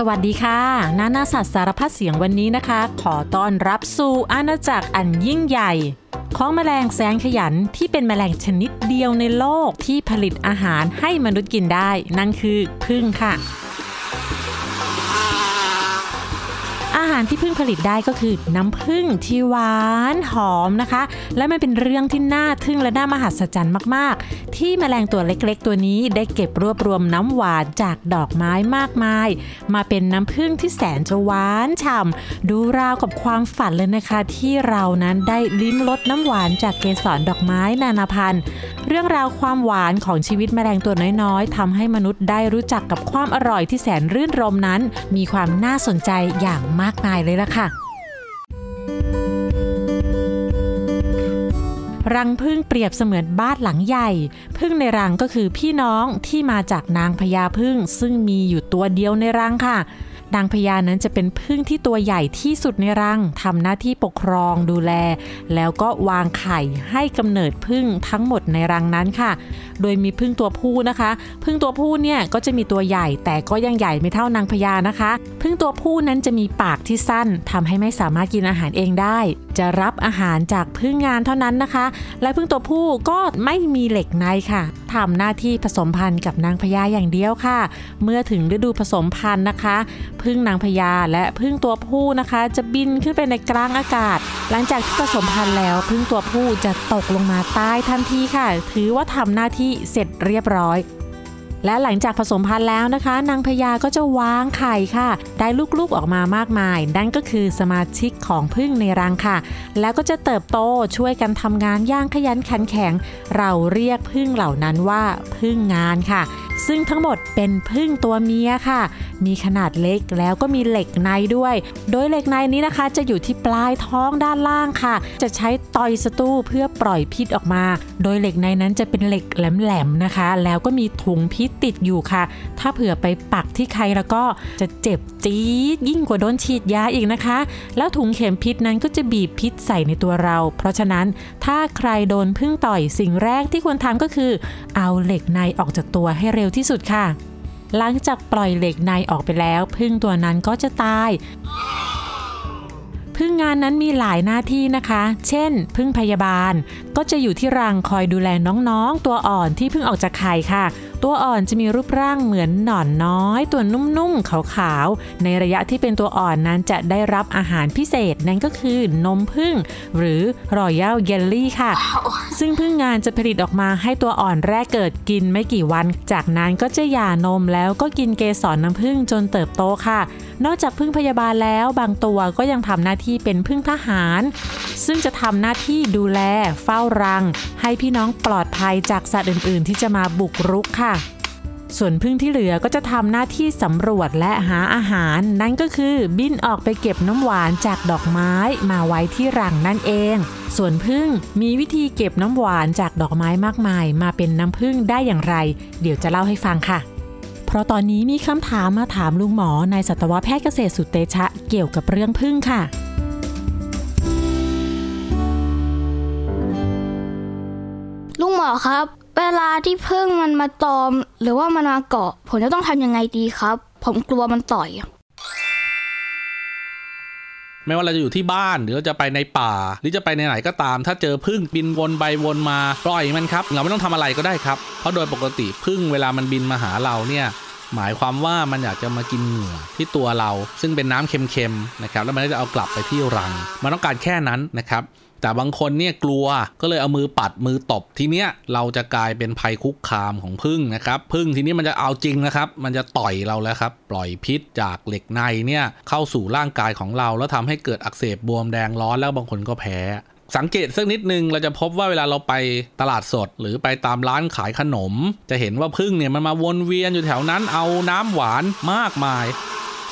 สวัสดีค่ะ นานาสัตว์สารพัดเสียงวันนี้นะคะ ขอต้อนรับสู่อาณาจักรอันยิ่งใหญ่ ของแมลงแสนขยันที่เป็นแมลงชนิดเดียวในโลกที่ผลิตอาหารให้มนุษย์กินได้ นั่นคือพึ่งค่ะ อาหารที่พึ่งผลิตได้ก็คือน้ำพึ่งที่หวานหอมนะคะ และมันเป็นเรื่องที่น่าทึ่งและน่ามหัศจรรย์มาก ๆ ที่แมลงตัวเล็กๆ ตัวนี้ได้เก็บรวบรวมน้ำหวานจากดอกไม้มากมาย มาเป็นน้ำพึ่งที่แสนจะหวานฉ่ำดูราวกับความฝันเลยนะคะ ที่เรานั้นได้ลิ้มรสน้ำหวานจากเกสรดอกไม้นานาพันธุ์ เรื่องราวความหวานของชีวิตแมลงตัวน้อยๆทำให้มนุษย์ได้รู้จักกับความอร่อยที่แสนรื่นรมนั้น มีความน่าสนใจอย่างมากมายเลยล่ะค่ะรังพึ่งเปรียบเสมือนบ้านหลังใหญ่ พึ่งในรังก็คือพี่น้องที่มาจากนางพญาพึ่งซึ่งมีอยู่ตัวเดียวในรังค่ะ นางพญานั้นจะเป็นพึ่งที่ตัวใหญ่ที่สุดในรังทำหน้าที่ปกครองดูแล แล้วก็วางไข่ให้กำเนิดพึ่งทั้งหมดในรังนั้นค่ะ โดยมีพึ่งตัวผู้นะคะ พึ่งตัวผู้เนี่ยก็จะมีตัวใหญ่แต่ก็ยังใหญ่ไม่เท่านางพญานะคะ พึ่งตัวผู้นั้นจะมีปากที่สั้นทำให้ไม่สามารถกินอาหารเองได้ จะรับอาหารจากพึ่งงานเท่านั้นนะคะ และพึ่งตัวผู้ก็ไม่มีเหล็กในค่ะทำหน้าที่ผสมพันธุ์กับนางพญาอย่างเดียวค่ะ เมื่อถึงฤดูผสมพันธุ์นะคะพึ่งนางพญาและพึ่งตัวผู้นะคะ จะบินขึ้นไปในกลางอากาศ หลังจากที่ผสมพันธุ์แล้วพึ่งตัวผู้จะตกลงมาใต้ทันทีค่ะ ถือว่าทำหน้าที่เสร็จเรียบร้อยและหลังจากผสมพันธุ์แล้วนะคะ นางพญาก็จะวางไข่ค่ะ ได้ลูกๆออกมามากมาย นั่นก็คือสมาชิกของพึ่งในรังค่ะ แล้วก็จะเติบโตช่วยกันทำงานย่างขยันขันแข็ง เราเรียกพึ่งเหล่านั้นว่าพึ่งงานค่ะซึ่งทั้งหมดเป็นพึ่งตัวเมียค่ะ มีขนาดเล็กแล้วก็มีเหล็กในด้วย โดยเหล็กในนี้นะคะ จะอยู่ที่ปลายท้องด้านล่างค่ะ จะใช้ต่อยศัตรูเพื่อปล่อยพิษออกมา โดยเหล็กในนั้นจะเป็นเหล็กแหลมๆนะคะ แล้วก็มีถุงพิษติดอยู่ค่ะ ถ้าเผื่อไปปักที่ใครแล้วก็จะเจ็บจี๊ดยิ่งกว่าโดนฉีดยาอีกนะคะ แล้วถุงเข็มพิษนั้นก็จะบีบพิษใส่ในตัวเรา เพราะฉะนั้นถ้าใครโดนพึ่งต่อยสิ่งแรกที่ควรทำก็คือ เอาเหล็กในออกจากตัวให้เร็วที่สุดค่ะ หลังจากปล่อยเหล็กในออกไปแล้ว พึ่งตัวนั้นก็จะตายพึ่งงานนั้นมีหลายหน้าที่นะคะ เช่น พึ่งพยาบาล ก็จะอยู่ที่รังคอยดูแลน้องๆ ตัวอ่อนที่เพิ่งออกจากไข่ค่ะ ตัวอ่อนจะมีรูปร่างเหมือนหนอนน้อย ตัวนุ่มๆ ขาวๆ ในระยะที่เป็นตัวอ่อนนั้นจะได้รับอาหารพิเศษนั่นก็คือนมพึ่งหรือรอยัลเยลลี่ค่ะ ซึ่งพึ่งงานจะผลิตออกมาให้ตัวอ่อนแรกเกิดกินไม่กี่วัน จากนั้นก็จะหย่านมแล้วก็กินเกสรน้ำผึ้งจนเติบโตค่ะ นอกจากพึ่งพยาบาลแล้วบางตัวก็ยังทำหน้าที่เป็นพึ่งทหาร ซึ่งจะทำหน้าที่ดูแลเฝ้ารัง ให้พี่น้องปลอดภัยจากสัตว์อื่น ๆ ที่จะมาบุกรุกค่ะ ส่วนพึ่งที่เหลือก็จะทำหน้าที่สำรวจและหาอาหาร นั่นก็คือบินออกไปเก็บน้ำหวานจากดอกไม้มาไว้ที่รังนั่นเอง ส่วนพึ่งมีวิธีเก็บน้ำหวานจากดอกไม้มากมาย มาเป็นน้ำพึ่งได้อย่างไร เดี๋ยวจะเล่าให้ฟังค่ะ เพราะตอนนี้มีคำถามมาถามลุงหมอในสัตวแพทย์เกษตรสุเตชะเกี่ยวกับเรื่องพึ่งค่ะลุงหมอครับ เวลาที่พึ่งมันมาตอม หรือว่ามันมาเกาะ ผมจะต้องทำยังไงดีครับ ผมกลัวมันต่อย ไม่ว่าเราจะอยู่ที่บ้านหรือเราจะไปในป่า หรือจะไปในไหนก็ตาม ถ้าเจอพึ่งบินวนไปวนมาปล่อยมันครับ เราไม่ต้องทำอะไรก็ได้ครับ เพราะโดยปกติพึ่งเวลามันบินมาหาเราเนี่ยหมายความว่ามันอยากจะมากินเหงื่อที่ตัวเรา ซึ่งเป็นน้ำเค็มๆนะครับแล้วมันก็จะเอากลับไปที่รัง มันต้องการแค่นั้นนะครับ แต่บางคนเนี่ยกลัวก็เลยเอามือปัดมือตบทีเนี้ยเราจะกลายเป็นภัยคุกคามของพึ่งนะครับพึ่งทีนี้มันจะเอาจริงนะครับ มันจะต่อยเราแล้วครับ ปล่อยพิษจากเหล็กในเนี่ยเข้าสู่ร่างกายของเรา แล้วทำให้เกิดอักเสบบวมแดงร้อนแล้วบางคนก็แพ้สังเกตสักนิดนึงเราจะพบว่าเวลาเราไปตลาดสด หรือไปตามร้านขายขนม จะเห็นว่าพึ่งเนี่ยมันมาวนเวียนอยู่แถวนั้นเอาน้ำหวานมากมาย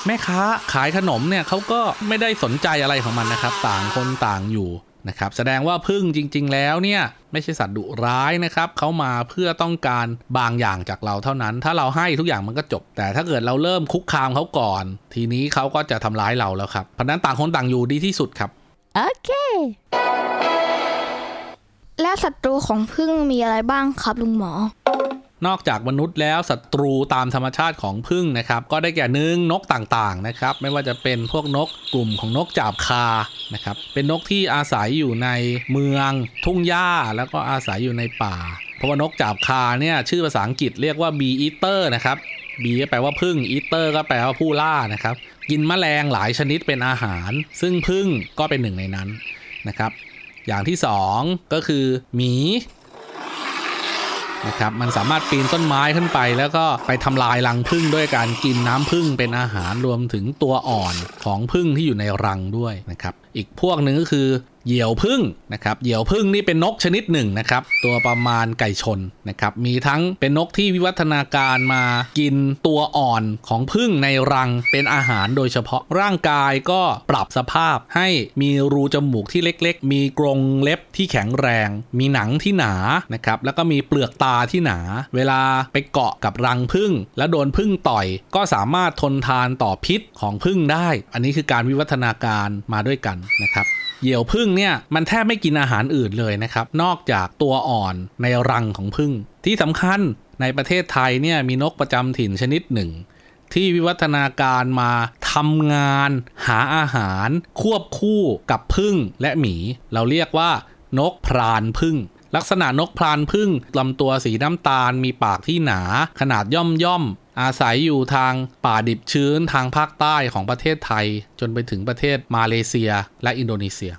แม่ค้าขายขนมเนี่ยเขาก็ไม่ได้สนใจอะไรของมันนะครับ ต่างคนต่างอยู่ นะครับแสดงว่าพึ่งจริง ๆ แล้วเนี่ยไม่ใช่สัตว์ดุร้ายนะครับเขามาเพื่อต้องการบางอย่างจากเราเท่านั้น ถ้าเราให้ทุกอย่างมันก็จบ แต่ถ้าเกิดเราเริ่มคุกคามเขาก่อน ทีนี้เขาก็จะทำร้ายเราแล้วครับเพราะฉะนั้นต่างคนต่างอยู่ดีที่สุดครับโอเค และศัตรูของพึ่งมีอะไรบ้างครับลุงหมอ นอกจากมนุษย์แล้วศัตรูตามธรรมชาติของพึ่งนะครับ ก็ได้แก่หนึ่งนกต่างๆนะครับ ไม่ว่าจะเป็นพวกนกกลุ่มของนกจาบคานะครับ เป็นนกที่อาศัยอยู่ในเมืองทุ่งหญ้าแล้วก็อาศัยอยู่ในป่า เพราะว่านกจาบคาเนี่ยชื่อภาษาอังกฤษเรียกว่า bee eater นะครับ bee ก็แปลว่าพึ่ง eater ก็แปลว่าผู้ล่านะครับ กินแมลงหลายชนิดเป็นอาหาร ซึ่งพึ่งก็เป็นหนึ่งในนั้นนะครับอย่างที่สองก็คือหมี นะครับมันสามารถปีนต้นไม้ขึ้นไป แล้วก็ไปทำลายรังผึ้งด้วยการกินน้ำผึ้งเป็นอาหารรวมถึงตัวอ่อนของผึ้งที่อยู่ในรังด้วยนะครับอีกพวกหนึ่งก็คือ เหยี่ยวพึ่งนะครับเหยี่ยวพึ่งนี่เป็นนกชนิดหนึ่งนะครับ ตัวประมาณไก่ชนนะครับ มีทั้งเป็นนกที่วิวัฒนาการมากินตัวอ่อนของพึ่งในรังเป็นอาหารโดยเฉพาะร่างกายก็ปรับสภาพให้มีรูจมูกที่เล็กๆ มีกรงเล็บที่แข็งแรง มีหนังที่หนานะครับ แล้วก็มีเปลือกตาที่หนา เวลาไปเกาะกับรังพึ่ง แล้วโดนพึ่งต่อยก็สามารถทนทานต่อพิษของพึ่งได้ อันนี้คือการวิวัฒนาการมาด้วยกันนะครับ เหยี่ยวพึ่งเนี่ยมันแทบไม่กินอาหารอื่นเลยนะครับนอกจากตัวอ่อนในรังของพึ่ง ที่สำคัญในประเทศไทยเนี่ยมีนกประจำถิ่นชนิดหนึ่ง ที่วิวัฒนาการมาทำงาน หาอาหาร ควบคู่กับพึ่งและหมี เราเรียกว่านกพรานพึ่งลักษณะนกพรานพึ่งลำตัวสีน้ำตาลมีปากที่หนา ขนาดย่อมย่อม อาศัยอยู่ทางป่าดิบชื้นทางภาคใต้ของประเทศไทย จนไปถึงประเทศมาเลเซียและอินโดนีเซีย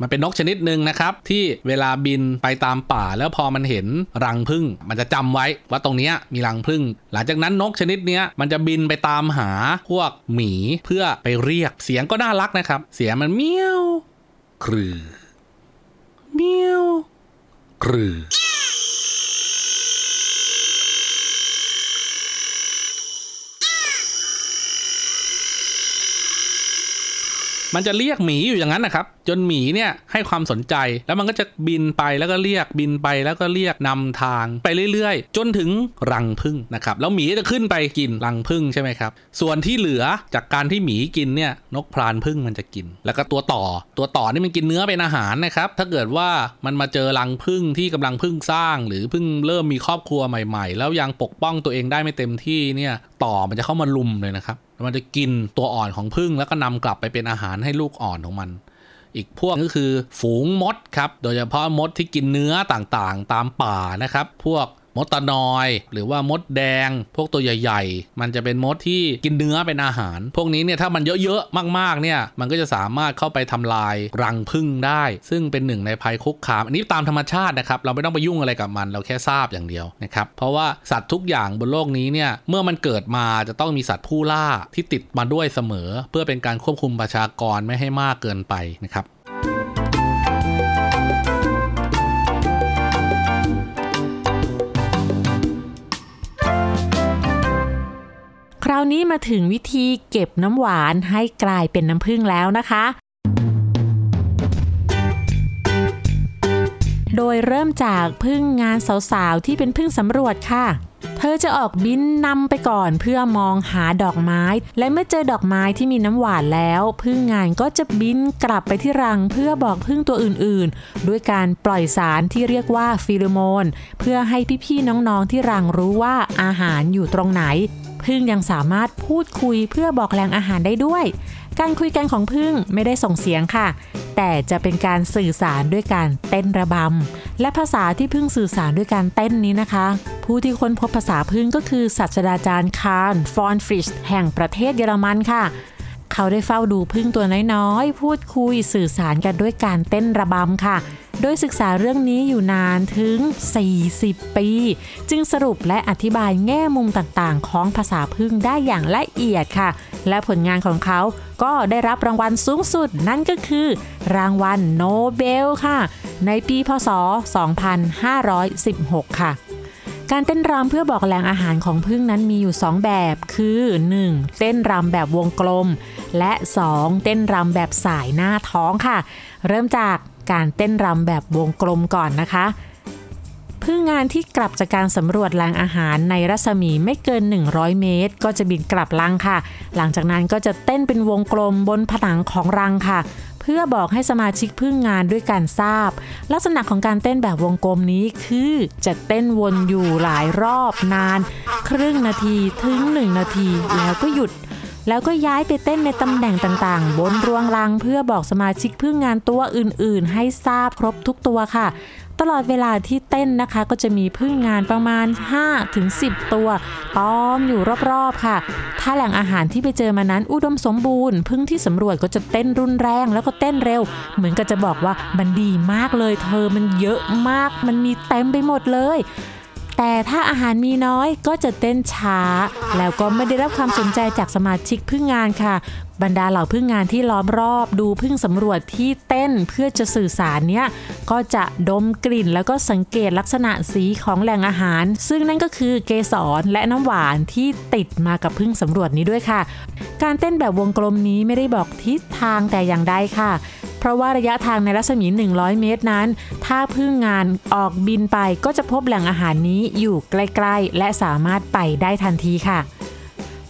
มันเป็นนกชนิดหนึ่งนะครับ ที่เวลาบินไปตามป่าแล้วพอมันเห็นรังผึ้งมันจะจำไว้ว่าตรงนี้มีรังผึ้งหลังจากนั้นนกชนิดนี้มันจะบินไปตามหาพวกหมีเพื่อไปเรียกเสียงก็น่ารักนะครับ เสียงมันเมี้ยว ครือเมี้ยว ครือ มันจะเรียกหมีอยู่อย่างนั้นนะครับ จนหมีเนี่ยให้ความสนใจแล้วมันก็จะบินไปแล้วก็เรียกบินไปแล้วก็เรียกนำทางไปเรื่อยๆ จนถึงรังผึ้งนะครับแล้วหมีจะขึ้นไปกินรังผึ้งใช่ไหมครับส่วนที่เหลือจากการที่หมีกินเนี่ยนกพรานผึ้งมันจะกิน แล้วก็ตัวต่อตัวต่อนี่มันกินเนื้อเป็นอาหารนะครับถ้าเกิดว่ามันมาเจอรังผึ้งที่กำลังผึ้งสร้าง หรือพิ่งเริ่มมีครอบครัวใหม่ ๆ แล้วยังปกป้องตัวเองได้ไม่เต็มที่เนี่ยต่อมันจะเข้ามาลุมเลยนะครับ มันจะกินตัวอ่อนของผึ้งแล้วก็นำกลับไปเป็นอาหารให้ลูกอ่อนของมัน อีกพวกก็คือฝูงมดครับ โดยเฉพาะมดที่กินเนื้อต่างๆ ตามป่านะครับ พวก มดตะนอย หรือว่ามดแดง พวกตัวใหญ่ ๆ มันจะเป็นมดที่กินเนื้อเป็นอาหาร พวกนี้เนี่ยถ้ามันเยอะๆมากๆเนี่ยมันก็จะสามารถเข้าไปทำลายรังผึ้งได้ ซึ่งเป็นหนึ่งในภัยคุกคาม อันนี้ตามธรรมชาตินะครับเราไม่ต้องไปยุ่งอะไรกับมัน เราแค่ทราบอย่างเดียวนะครับเพราะว่าสัตว์ทุกอย่างบนโลกนี้เนี่ยเมื่อมันเกิดมาจะต้องมีสัตว์ผู้ล่าที่ติดมาด้วยเสมอ เพื่อเป็นการควบคุมประชากรไม่ให้มากเกินไปนะครับาวนี้มาถึงวิธีเก็บน้ำหวานให้กลายเป็นน้ำผึ้งแล้วนะคะ โดยเริ่มจากพึ่งงานสาวๆที่เป็นพึ่งสำรวจค่ะ เธอจะออกบินนำไปก่อนเพื่อมองหาดอกไม้ และเมื่อเจอดอกไม้ที่มีน้ำหวานแล้ว พึ่งงานก็จะบินกลับไปที่รังเพื่อบอกพึ่งตัวอื่นๆ ด้วยการปล่อยสารที่เรียกว่าฟีโรโมน เพื่อให้พี่ๆน้องๆที่รังรู้ว่าอาหารอยู่ตรงไหน พึ่งยังสามารถพูดคุยเพื่อบอกแหล่งอาหารได้ด้วย การคุยกันของพึ่งไม่ได้ส่งเสียงค่ะ แต่จะเป็นการสื่อสารด้วยการเต้นระบำ และภาษาที่ผึ้งสื่อสารด้วยการเต้นนี้นะคะ ผู้ที่ค้นพบภาษาผึ้งก็คือศาสตราจารย์คาร์ลฟอนฟริชแห่งประเทศเยอรมันค่ะเขาได้เฝ้าดูผึ้งตัวน้อยๆ พูดคุยสื่อสารกันด้วยการเต้นระบำค่ะ โดยศึกษาเรื่องนี้อยู่นานถึง 40 ปี จึงสรุปและอธิบายแง่มุมต่างๆ ของภาษาผึ้งได้อย่างละเอียดค่ะ และผลงานของเขาก็ได้รับรางวัลสูงสุดนั่นก็คือ รางวัลโนเบลค่ะ ในปีพศ 2516 ค่ะการเต้นรำเพื่อบอกแหล่งอาหารของพึ่งนั้นมีอยู่ 2 แบบ คือ 1. เต้นรำแบบวงกลม และ 2. เต้นรำแบบสายหน้าท้องค่ะ เริ่มจาก การเต้นรำแบบวงกลมก่อนนะคะ พึ่งงานที่กลับจากการสำรวจแหล่งอาหารในรัศมีไม่เกิน 100 เมตร ก็จะบินกลับรังค่ะ หลังจากนั้นก็จะเต้นเป็นวงกลมบนผนังของรังค่ะเพื่อบอกให้สมาชิกพึ่งงานด้วยการทราบ ลักษณะของการเต้นแบบวงกลมนี้คือจะเต้นวนอยู่หลายรอบนาน ครึ่งนาทีถึง 1 นาทีแล้วก็หยุด แล้วก็ย้ายไปเต้นในตำแหน่งต่างๆ บนรวงรังเพื่อบอกสมาชิกเพึ่งงานตัวอื่นๆ ให้ทราบครบทุกตัวค่ะ ตลอดเวลาที่เต้นนะคะก็จะมีพึ่งงานประมาณ 5-10 ตัวต้อมอยู่รอบๆค่ะ ถ้าแหล่งอาหารที่ไปเจอมานั้นอุดมสมบูรณ์ พึ่งที่สำรวจก็จะเต้นรุนแรงแล้วก็เต้นเร็ว เหมือนกับจะบอกว่ามันดีมากเลย เธอมันเยอะมาก มันมีเต็มไปหมดเลย แต่ถ้าอาหารมีน้อยก็จะเต้นช้า แล้วก็ไม่ได้รับความสนใจจากสมาชิกพึ่งงานค่ะ บรรดาเหล่าพึ่งงานที่ล้อมรอบดูพึ่งสำรวจที่เต้นเพื่อจะสื่อสารเนี้ยก็จะดมกลิ่นแล้วก็สังเกตลักษณะสีของแหล่งอาหาร ซึ่งนั่นก็คือเกสรและน้ำหวานที่ติดมากับพึ่งสำรวจนี้ด้วยค่ะ การเต้นแบบวงกลมนี้ไม่ได้บอกทิศทางแต่อย่างใดค่ะ เพราะว่าระยะทางในรัศมี 100 เมตรนั้น ถ้าพึ่งงานออกบินไปก็จะพบแหล่งอาหารนี้อยู่ใกล้ ๆ และสามารถไปได้ทันทีค่ะ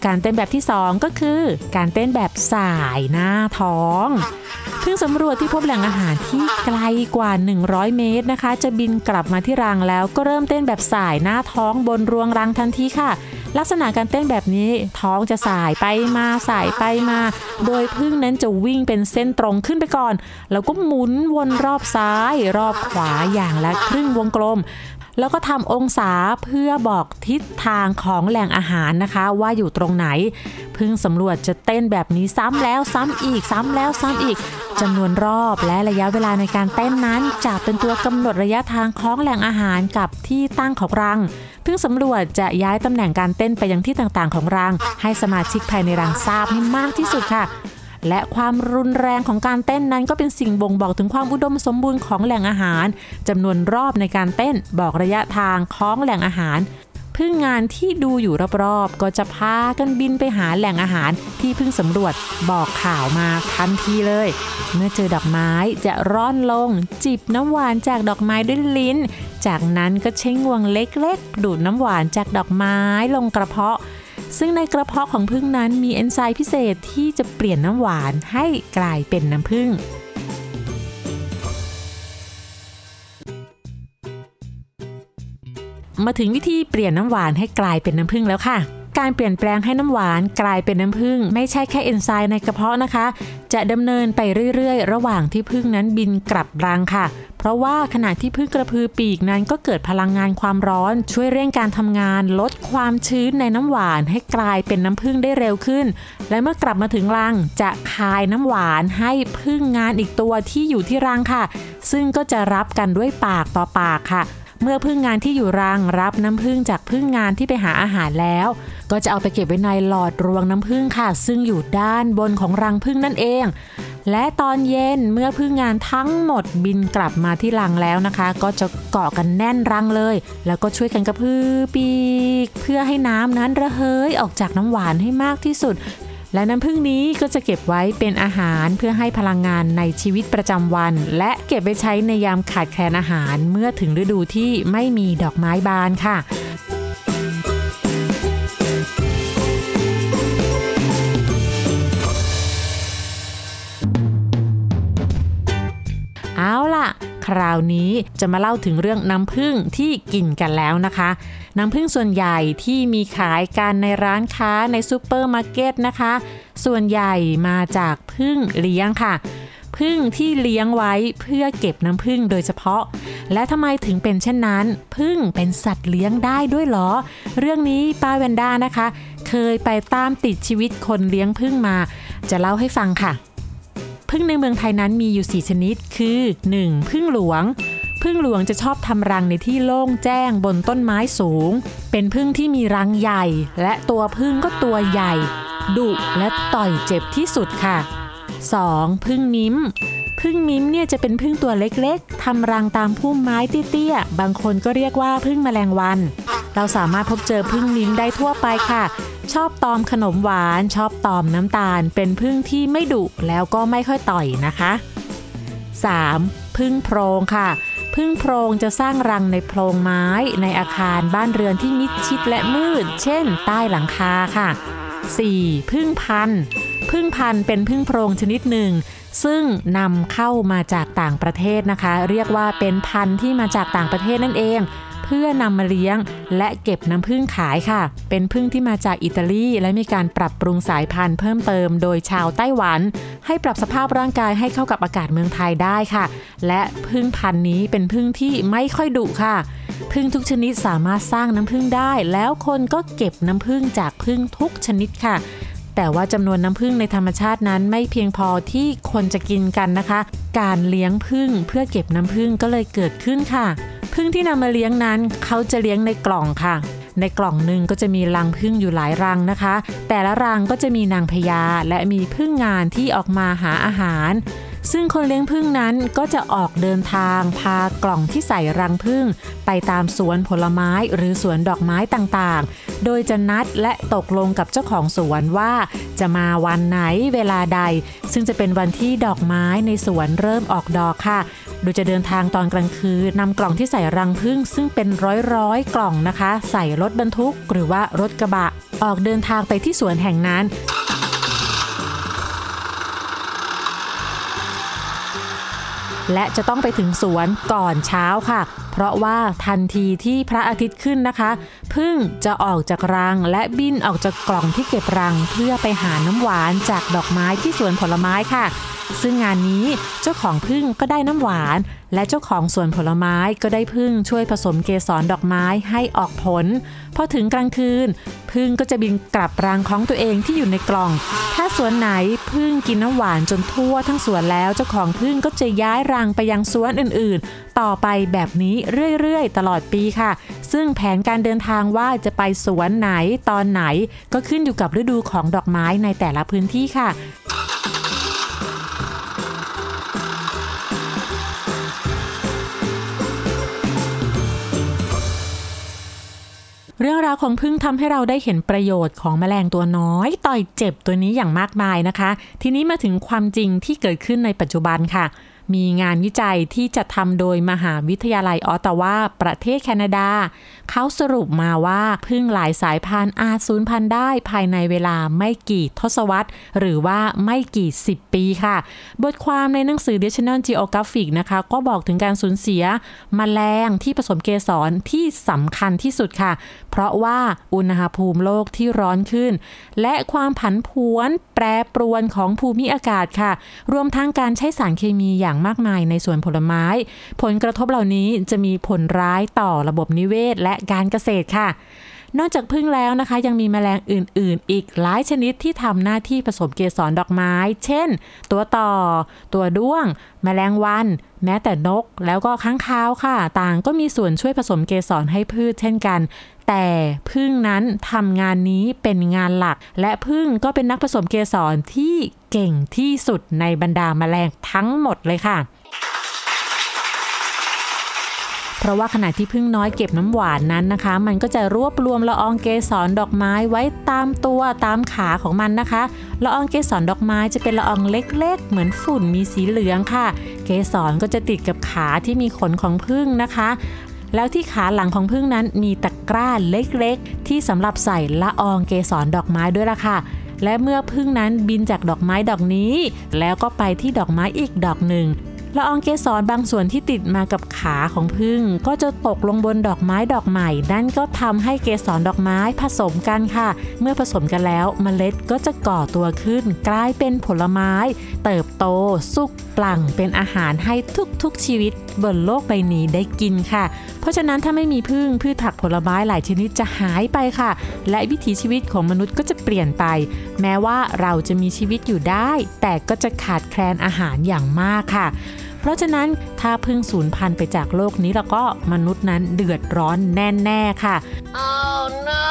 การเต้นแบบที่ 2 ก็คือ การเต้นแบบสายหน้าท้องพึ่งสำรวจที่พบแหล่งอาหารที่ไกลกว่า 100 เมตรนะคะ จะบินกลับมาที่รังแล้วก็เริ่มเต้นแบบสายหน้าท้องบนรวงรังทันทีค่ะ ลักษณะการเต้นแบบนี้ท้องจะสายไปมาสายไปมา โดยพึ่งนั้นจะวิ่งเป็นเส้นตรงขึ้นไปก่อน แล้วก็หมุนวนรอบซ้าย รอบขวาอย่างละครึ่งวงกลม แล้วก็ทำองศาเพื่อบอกทิศทางของแหล่งอาหารนะคะ ว่าอยู่ตรงไหนพึ่งสำรวจจะเต้นแบบนี้ซ้ำแล้วซ้ำอีกซ้ำแล้วซ้ำอีกจำนวนรอบและระยะเวลาในการเต้นนั้นจะเป็นตัวกำหนดระยะทางของแหล่งอาหารกับที่ตั้งของรังพึ่งสำรวจจะย้ายตำแหน่งการเต้นไปยังที่ต่างๆ ของรัง ให้สมาชิกภายในรังทราบให้มากที่สุดค่ะ และความรุนแรงของการเต้นนั้นก็เป็นสิ่งบ่งบอกถึงความอุดมสมบูรณ์ของแหล่งอาหารจำนวนรอบในการเต้นบอกระยะทางของแหล่งอาหารพึ่งงานที่ดูอยู่รอบๆ ก็จะพากันบินไปหาแหล่งอาหารที่เพิ่งสำรวจบอกข่าวมาทันทีเลย เมื่อเจอดอกไม้จะร่อนลง จิบน้ำหวานจากดอกไม้ด้วยลิ้น จากนั้นก็ใช้งวงเล็กๆ ดูดน้ำหวานจากดอกไม้ลงกระเพาะ ซึ่งในกระเพาะของผึ้งนั้นมีเอนไซม์พิเศษที่จะเปลี่ยนน้ำหวานให้กลายเป็นน้ำผึ้งมาถึงวิธีเปลี่ยนน้ำหวานให้กลายเป็นน้ำผึ้งแล้วค่ะ การเปลี่ยนแปลงให้น้ำหวานกลายเป็นน้ำผึ้งไม่ใช่แค่เอนไซม์ในกระเพาะนะคะ จะดำเนินไปเรื่อยๆ ระหว่างที่ผึ้งนั้นบินกลับรังค่ะ เพราะว่าขณะที่พึ่งกระพือปีกนั้นก็เกิดพลังงานความร้อน ช่วยเร่งการทำงาน ลดความชื้นในน้ำหวานให้กลายเป็นน้ำผึ้งได้เร็วขึ้น และเมื่อกลับมาถึงรังจะคายน้ำหวานให้พึ่งงานอีกตัวที่อยู่ที่รังค่ะ ซึ่งก็จะรับกันด้วยปากต่อปากค่ะ เมื่อพึ่งงานที่อยู่รังรับน้ำพึ่งจากพึ่งงานที่ไปหาอาหารแล้ว ก็จะเอาไปเก็บไว้ในหลอดรวงน้ำพึ่งค่ะ ซึ่งอยู่ด้านบนของรังพึ่งนั่นเอง และตอนเย็นเมื่อพึ่งงานทั้งหมดบินกลับมาที่รังแล้วนะคะ ก็จะเกาะกันแน่นรังเลย แล้วก็ช่วยกันกระพือปีก เพื่อให้น้ำนั้นระเหยออกจากน้ำหวานให้มากที่สุด และน้ำผึ้งนี้ก็จะเก็บไว้เป็นอาหารเพื่อให้พลังงานในชีวิตประจำวัน และเก็บไว้ใช้ในยามขาดแคลนอาหารเมื่อถึงฤดูที่ไม่มีดอกไม้บานค่ะ คราวนี้จะมาเล่าถึงเรื่องน้ำผึ้งที่กินกันแล้วนะคะ น้ำผึ้งส่วนใหญ่ที่มีขายกันในร้านค้าในซูเปอร์มาร์เก็ตนะคะ ส่วนใหญ่มาจากผึ้งเลี้ยงค่ะผึ้งที่เลี้ยงไว้เพื่อเก็บน้ำผึ้งโดยเฉพาะ และทำไมถึงเป็นเช่นนั้นผึ้งเป็นสัตว์เลี้ยงได้ด้วยหรอ เรื่องนี้ป้าแวนด้านะคะ เคยไปตามติดชีวิตคนเลี้ยงผึ้งมา จะเล่าให้ฟังค่ะ พึ่งในเมืองไทยนั้นมีอยู่ 4 ชนิด คือ 1. พึ่งหลวง พึ่งหลวงจะชอบทำรังในที่โล่งแจ้งบนต้นไม้สูง เป็นพึ่งที่มีรังใหญ่ และตัวพึ่งก็ตัวใหญ่ ดุและต่อยเจ็บที่สุดค่ะ 2. พึ่งนิ้ม พึ่งมิ้มเนี่ยจะเป็นพึ่งตัวเล็กๆทำรังตามพุ่มไม้เตี้ยๆบางคนก็เรียกว่าพึ่งแมลงวัน เราสามารถพบเจอพึ่งมิ้มได้ทั่วไปค่ะ ชอบตอมขนมหวาน ชอบตอมน้ำตาล เป็นพึ่งที่ไม่ดุแล้วก็ไม่ค่อยต่อยนะคะ 3. พึ่งโพรงค่ะพึ่งโพรงจะสร้างรังในโพรงไม้ในอาคารบ้านเรือนที่มิดชิดและมืด เช่น ใต้หลังคาค่ะ 4. พึ่งพันพึ่งพันเป็นพึ่งโพรงชนิดหนึ่ง ซึ่งนำเข้ามาจากต่างประเทศนะคะ เรียกว่าเป็นพันธุ์ที่มาจากต่างประเทศนั่นเอง เพื่อนำมาเลี้ยงและเก็บน้ำผึ้งขายค่ะ เป็นผึ้งที่มาจากอิตาลี และมีการปรับปรุงสายพันธุ์เพิ่มเติมโดยชาวไต้หวัน ให้ปรับสภาพร่างกายให้เข้ากับอากาศเมืองไทยได้ค่ะ และผึ้งพันธุ์นี้เป็นผึ้งที่ไม่ค่อยดุค่ะผึ้งทุกชนิดสามารถสร้างน้ำผึ้งได้ แล้วคนก็เก็บน้ำผึ้งจากผึ้งทุกชนิดค่ะ แต่ว่าจำนวนน้ำผึ้งในธรรมชาตินั้นไม่เพียงพอที่คนจะกินกันนะคะ การเลี้ยงผึ้งเพื่อเก็บน้ำผึ้งก็เลยเกิดขึ้นค่ะผึ้งที่นำมาเลี้ยงนั้นเขาจะเลี้ยงในกล่องค่ะ ในกล่องหนึ่งก็จะมีรังผึ้งอยู่หลายรังนะคะ แต่ละรังก็จะมีนางพญาและมีผึ้งงานที่ออกมาหาอาหาร ซึ่งคนเลี้ยงผึ้งนั้นก็จะออกเดินทางพากล่องที่ใส่รังผึ้งไปตามสวนผลไม้หรือสวนดอกไม้ต่างๆ โดยจะนัดและตกลงกับเจ้าของสวนว่า จะมาวันไหนเวลาใด ซึ่งจะเป็นวันที่ดอกไม้ในสวนเริ่มออกดอกค่ะ โดยจะเดินทางตอนกลางคืนนำกล่องที่ใส่รังผึ้งซึ่งเป็นร้อยๆกล่องนะคะ ใส่รถบรรทุก หรือว่ารถกระบะ ออกเดินทางไปที่สวนแห่งนั้น และจะต้องไปถึงสวนก่อนเช้าค่ะ เพราะว่าทันทีที่พระอาทิตย์ขึ้นนะคะพึ่งจะออกจากรังและบินออกจากกล่องที่เก็บรัง เพื่อไปหาน้ำหวานจากดอกไม้ที่สวนผลไม้ค่ะ ซึ่งงานนี้เจ้าของพึ่งก็ได้น้ำหวาน และเจ้าของสวนผลไม้ก็ได้พึ่งช่วยผสมเกสรดอกไม้ให้ออกผลพอถึงกลางคืน พึ่งก็จะบินกลับรังของตัวเองที่อยู่ในกล่อง ถ้าสวนไหนพึ่งกินน้ำหวานจนทั่วทั้งสวนแล้วเจ้าของพึ่งก็จะย้ายรังไปยังสวนอื่นๆ ต่อไปแบบนี้เรื่อยๆ ตลอดปีค่ะ ซึ่งแผนการเดินทางว่าจะไปสวนไหนตอนไหน ก็ขึ้นอยู่กับฤดูของดอกไม้ในแต่ละพื้นที่ค่ะ เรื่องราวของพึ่งทำให้เราได้เห็นประโยชน์ของแมลงตัวน้อย ต่อยเจ็บตัวนี้อย่างมากมายนะคะ ทีนี้มาถึงความจริงที่เกิดขึ้นในปัจจุบันค่ะ มีงานวิจัยที่จะทำโดยมหาวิทยาลัยออตตาวาประเทศแคนาดา เขาสรุปมาว่าพึ่งหลายสายพันธุ์อาจสูญพันธุ์ได้ภายในเวลาไม่กี่ทศวรรษ หรือว่าไม่กี่สิบปีค่ะ บทความในหนังสือ National Geographic นะคะ ก็บอกถึงการสูญเสียมแมลงที่ผสมเกสรที่สำคัญที่สุดค่ะ เพราะว่าอุณหภูมิโลกที่ร้อนขึ้น และความผันผวนแปรปรวนของภูมิอากาศค่ะ รวมทั้งการใช้สารเคมีอย่างมากมายในสวนผลไม้ ผลกระทบเหล่านี้จะมีผลร้ายต่อระบบนิเวศและการเกษตรค่ะ นอกจากพึ่งแล้วนะคะ ยังมีแมลงอื่น ๆ อีกหลายชนิดที่ทำหน้าที่ผสมเกสรดอกไม้ เช่น ตัวต่อ ตัวด้วง แมลงวัน แม้แต่นก แล้วก็ค้างคาวค่ะ ต่างก็มีส่วนช่วยผสมเกสรให้พืชเช่นกัน แต่พึ่งนั้นทำงานนี้เป็นงานหลัก และพึ่งก็เป็นนักผสมเกสรที่เก่งที่สุดในบรรดาแมลงทั้งหมดเลยค่ะ เพราะว่าขณะที่พึ่งน้อยเก็บน้ำหวานนั้นนะคะ มันก็จะรวบรวมละอองเกสรดอกไม้ไว้ตามตัวตามขาของมันนะคะละอองเกสรดอกไม้จะเป็นละอองเล็ก ๆ เหมือนฝุ่นมีสีเหลืองค่ะ เกสรก็จะติดกับขาที่มีขนของพึ่งนะคะแล้วที่ขาหลังของพึ่งนั้นมีตะกร้าเล็กๆ ที่สำหรับใส่ละอองเกสรดอกไม้ด้วยล่ะค่ะ และเมื่อพึ่งนั้นบินจากดอกไม้ดอกนี้ แล้วก็ไปที่ดอกไม้อีกดอกหนึ่ง ละอองเกสรบางส่วนที่ติดมากับขาของพึ่ง ก็จะตกลงบนดอกไม้ดอกใหม่ นั่นก็ทำให้เกสรดอกไม้ผสมกันค่ะ เมื่อผสมกันแล้วเมล็ดก็จะก่อตัวขึ้น กลายเป็นผลไม้ เติบโต สุกปลั่งเป็นอาหารให้ทุกๆชีวิตบนโลกใบนี้ได้กินค่ะ เพราะฉะนั้นถ้าไม่มีพึ่งพืชผักผลไม้หลายชนิดจะหายไปค่ะ และวิถีชีวิตของมนุษย์ก็จะเปลี่ยนไป แม้ว่าเราจะมีชีวิตอยู่ได้ แต่ก็จะขาดแคลนอาหารอย่างมากค่ะ เพราะฉะนั้นถ้าพึ่งสูญพันธุ์ไปจากโลกนี้แล้วก็มนุษย์นั้นเดือดร้อนแน่ๆค่ะ Oh no!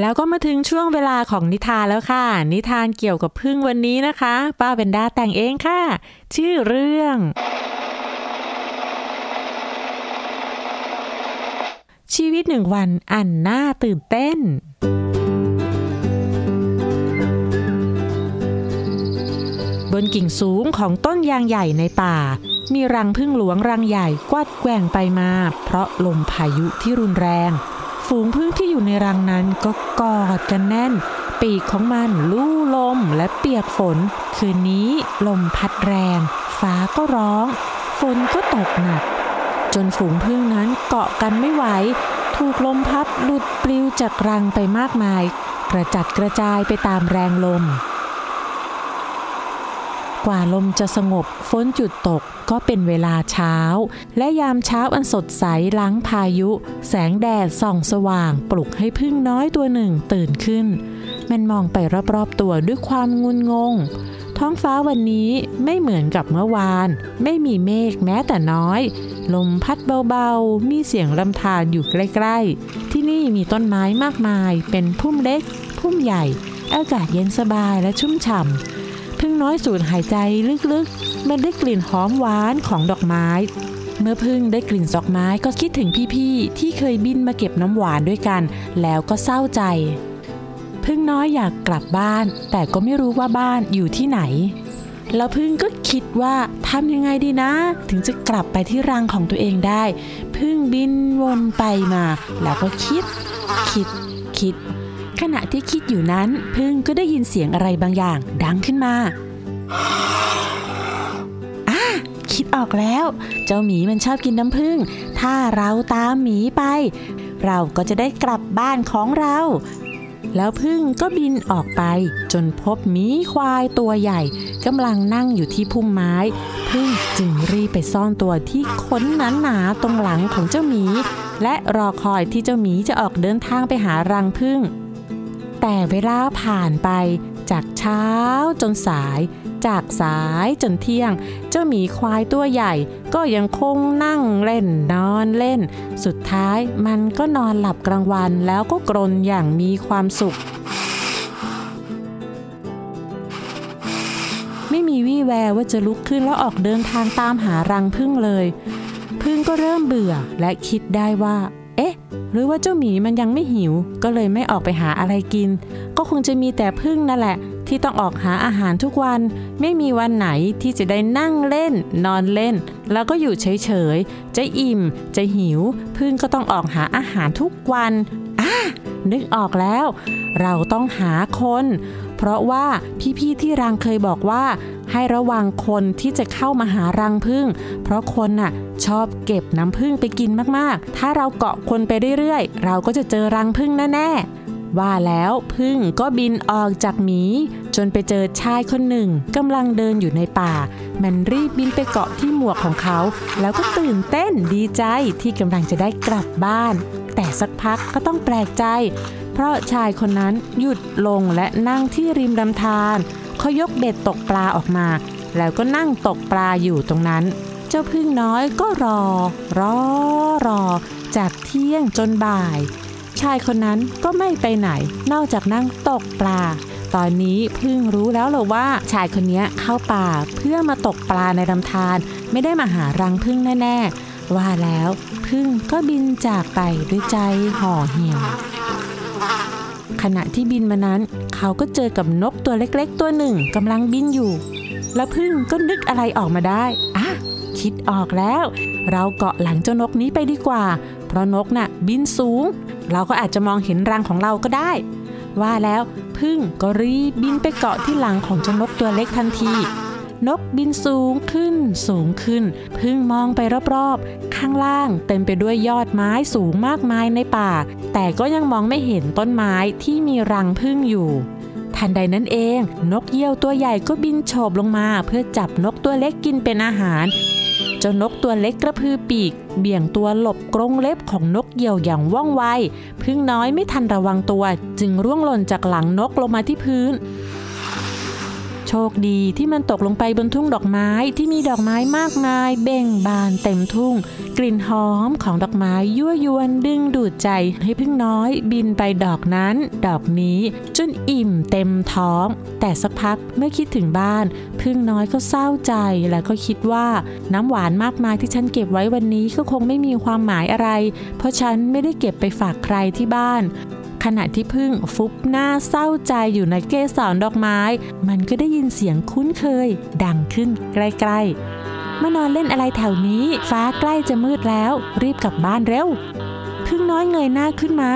แล้วก็มาถึงช่วงเวลาของนิทานแล้วค่ะ นิทานเกี่ยวกับพึ่งวันนี้นะคะ ป้าเบนด้าแต่งเองค่ะ ชื่อเรื่อง ชีวิตหนึ่งวันอันน่าตื่นเต้น บนกิ่งสูงของต้นยางใหญ่ในป่า มีรังพึ่งหลวงรังใหญ่กวัดแกว่งไปมา เพราะลมพายุที่รุนแรงฝฝูงพึ่งที่อยู่ในรังนั้นก็กอดกันแน่น ปีกของมันลู่ลมและเปียกฝน คืนนี้ลมพัดแรง ฟ้าก็ร้อง ฝนก็ตกหนัก จนฝูงพึ่งนั้นเกาะกันไม่ไหว ถูกลมพัดหลุดปลิวจากรังไปมากมาย กระจัดกระจายไปตามแรงลม กว่าลมจะสงบฝนจุดตกก็เป็นเวลาเช้า และยามเช้าอันสดใสล้างพายุ แสงแดดส่องสว่างปลุกให้พึ่งน้อยตัวหนึ่งตื่นขึ้น มันมองไปรอบๆตัวด้วยความงุนงง ท้องฟ้าวันนี้ไม่เหมือนกับเมื่อวาน ไม่มีเมฆแม้แต่น้อย ลมพัดเบาๆ มีเสียงลำธารอยู่ใกล้ๆ ที่นี่มีต้นไม้มากมาย เป็นพุ่มเล็ก พุ่มใหญ่ อากาศเย็นสบายและชุ่มฉ่ำพึ่งน้อยสูดหายใจลึกๆ มันได้กลิ่นหอมหวานของดอกไม้ เมื่อพึ่งได้กลิ่นดอกไม้ก็คิดถึงพี่ๆ ที่เคยบินมาเก็บน้ำหวานด้วยกัน แล้วก็เศร้าใจ พึ่งน้อยอยากกลับบ้าน แต่ก็ไม่รู้ว่าบ้านอยู่ที่ไหน แล้วพึ่งก็คิดว่าทำยังไงดีนะ ถึงจะกลับไปที่รังของตัวเองได้ พึ่งบินวนไปมา แล้วก็คิด คิด คิด ขณะที่คิดอยู่นั้น พึ่งก็ได้ยินเสียงอะไรบางอย่าง ดังขึ้นมาอะคิดออกแล้ว เจ้าหมีมันชอบกินน้ำผึ้ง ถ้าเราตามหมีไป เราก็จะได้กลับบ้านของเรา แล้วพึ่งก็บินออกไป จนพบหมีควายตัวใหญ่กำลังนั่งอยู่ที่พุ่มไม้ พึ่งจึงรีบไปซ่อนตัวที่ขนหนาๆตรงหลังของเจ้าหมี และรอคอยที่เจ้าหมีจะออกเดินทางไปหารังพึ่ง แต่เวลาผ่านไปจากเช้าจนสาย จากสายจนเที่ยง เจ้าหมีควายตัวใหญ่ ก็ยังคงนั่งเล่นนอนเล่น สุดท้ายมันก็นอนหลับกลางวันแล้วก็กรนอย่างมีความสุข ไม่มีวี่แววว่าจะลุกขึ้นแล้วออกเดินทางตามหารังพึ่งเลย พึ่งก็เริ่มเบื่อและคิดได้ว่า เอ๊ะ หรือว่าเจ้าหมีมันยังไม่หิว ก็เลยไม่ออกไปหาอะไรกิน ก็คงจะมีแต่พึ่งนั่นแหละ ที่ต้องออกหาอาหารทุกวัน ไม่มีวันไหนที่จะได้นั่งเล่น นอนเล่น แล้วก็อยู่เฉยๆ จะอิ่ม จะหิว พึ่งก็ต้องออกหาอาหารทุกวันอะนึกออกแล้ว เราต้องหาคน เพราะว่าพี่ๆที่รังเคยบอกว่า ให้ระวังคนที่จะเข้ามาหารังพึ่ง เพราะคนน่ะชอบเก็บน้ำพึ่งไปกินมากๆ ถ้าเราเกาะคนไปเรื่อยๆ เราก็จะเจอรังพึ่งแน่ๆ ว่าแล้วพึ่งก็บินออกจากหมี จนไปเจอชายคนหนึ่งกำลังเดินอยู่ในป่า มันรีบบินไปเกาะที่หมวกของเขา แล้วก็ตื่นเต้นดีใจที่กำลังจะได้กลับบ้าน แต่สักพักก็ต้องแปลกใจ เพราะชายคนนั้นหยุดลงและนั่งที่ริมลำธารเขายกเบ็ดตกปลาออกมา แล้วก็นั่งตกปลาอยู่ตรงนั้น เจ้าพึ่งน้อยก็รอ รอรอ จากเที่ยงจนบ่าย ชายคนนั้นก็ไม่ไปไหน นอกจากนั่งตกปลา ตอนนี้พึ่งรู้แล้วเหรอว่าชายคนนี้เข้าป่าเพื่อมาตกปลาในลำธารไม่ได้มาหารังพึ่งแน่ ๆ ว่าแล้วพึ่งก็บินจากไปด้วยใจห่อเหี่ยวขณะที่บินมานั้น เขาก็เจอกับนกตัวเล็กๆ ตัวหนึ่งกำลังบินอยู่ แล้วพึ่งก็นึกอะไรออกมาได้อะคิดออกแล้ว เราเกาะหลังเจ้านกนี้ไปดีกว่าเพราะนกน่ะบินสูง เราก็อาจจะมองเห็นรังของเราก็ได้ ว่าแล้วพึ่งก็รีบบินไปเกาะที่หลังของเจ้านกตัวเล็กทันที นกบินสูงขึ้นสูงขึ้น พึ่งมองไปรอบๆ ข้างล่างเต็มไปด้วยยอดไม้สูงมากมายในป่า แต่ก็ยังมองไม่เห็นต้นไม้ที่มีรังพึ่งอยู่ทันใดนั้นเอง นกเยี่ยวตัวใหญ่ก็บินโฉบลงมา เพื่อจับนกตัวเล็กกินเป็นอาหาร เจ้านกตัวเล็กกระพือปีก เบี่ยงตัวหลบกรงเล็บของนกเหยี่ยวอย่างว่องไวพึ่งน้อยไม่ทันระวังตัว จึงร่วงหล่นจากหลังนกลงมาที่พื้น โชคดีที่มันตกลงไปบนทุ่งดอกไม้ที่มีดอกไม้มากมาย เบ่งบานเต็มทุ่ง กลิ่นหอมของดอกไม้ยั่วยวนดึงดูดใจให้พึ่งน้อย บินไปดอกนั้น ดอกนี้จนอิ่มเต็มท้อง แต่สักพักเมื่อคิดถึงบ้าน พึ่งน้อยก็เศร้าใจแล้วก็คิดว่าน้ำหวานมากมายที่ฉันเก็บไว้วันนี้ก็คงไม่มีความหมายอะไร เพราะฉันไม่ได้เก็บไปฝากใครที่บ้าน ขณะที่พึ่งฟุบหน้าเศร้าใจอยู่ในเกสรดอกไม้ มันก็ได้ยินเสียงคุ้นเคย ดังขึ้นใกล้ๆมานอนเล่นอะไรแถวนี้ ฟ้าใกล้จะมืดแล้ว รีบกลับบ้านเร็ว พึ่งน้อยเงยหน้าขึ้นมา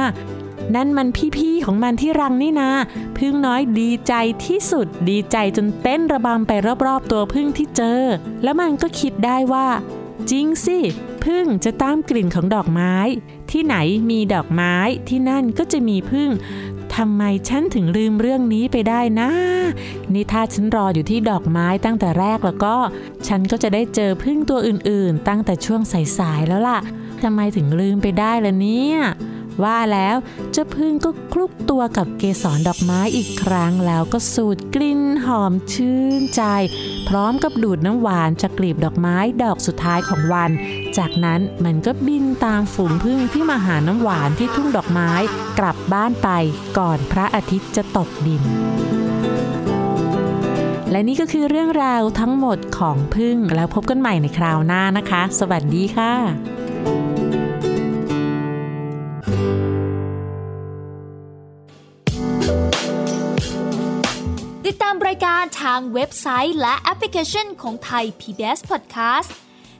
นั่นมันพี่ๆของมันที่รังนี่นา พึ่งน้อยดีใจที่สุด ดีใจจนเต้นระบำไปรอบๆตัวพึ่งที่เจอ แล้วมันก็คิดได้ว่า จริงสิ พึ่งจะตามกลิ่นของดอกไม้ ที่ไหนมีดอกไม้ที่นั่นก็จะมีพึ่งทำไมฉันถึงลืมเรื่องนี้ไปได้นะ นี่ถ้าฉันรออยู่ที่ดอกไม้ตั้งแต่แรกแล้วก็ ฉันก็จะได้เจอพึ่งตัวอื่นๆ ตั้งแต่ช่วงสายๆแล้วล่ะทำไมถึงลืมไปได้ล่ะเนี่ยว่าแล้วเจ้าพึ่งก็คลุกตัวกับเกสรดอกไม้อีกครั้งแล้วก็สูดกลิ่นหอมชื่นใจ พร้อมกับดูดน้ำหวานจากกลีบดอกไม้ดอกสุดท้ายของวัน จากนั้นมันก็บินตามฝูงพึ่งที่มาหาน้ำหวานที่ทุ่งดอกไม้กลับบ้านไปก่อนพระอาทิตย์จะตกดิน และนี่ก็คือเรื่องราวทั้งหมดของพึ่งแล้วพบกันใหม่ในคราวหน้านะคะ สวัสดีค่ะติดตามรายการทางเว็บไซต์และแอปพลิเคชันของไทย PBS Podcast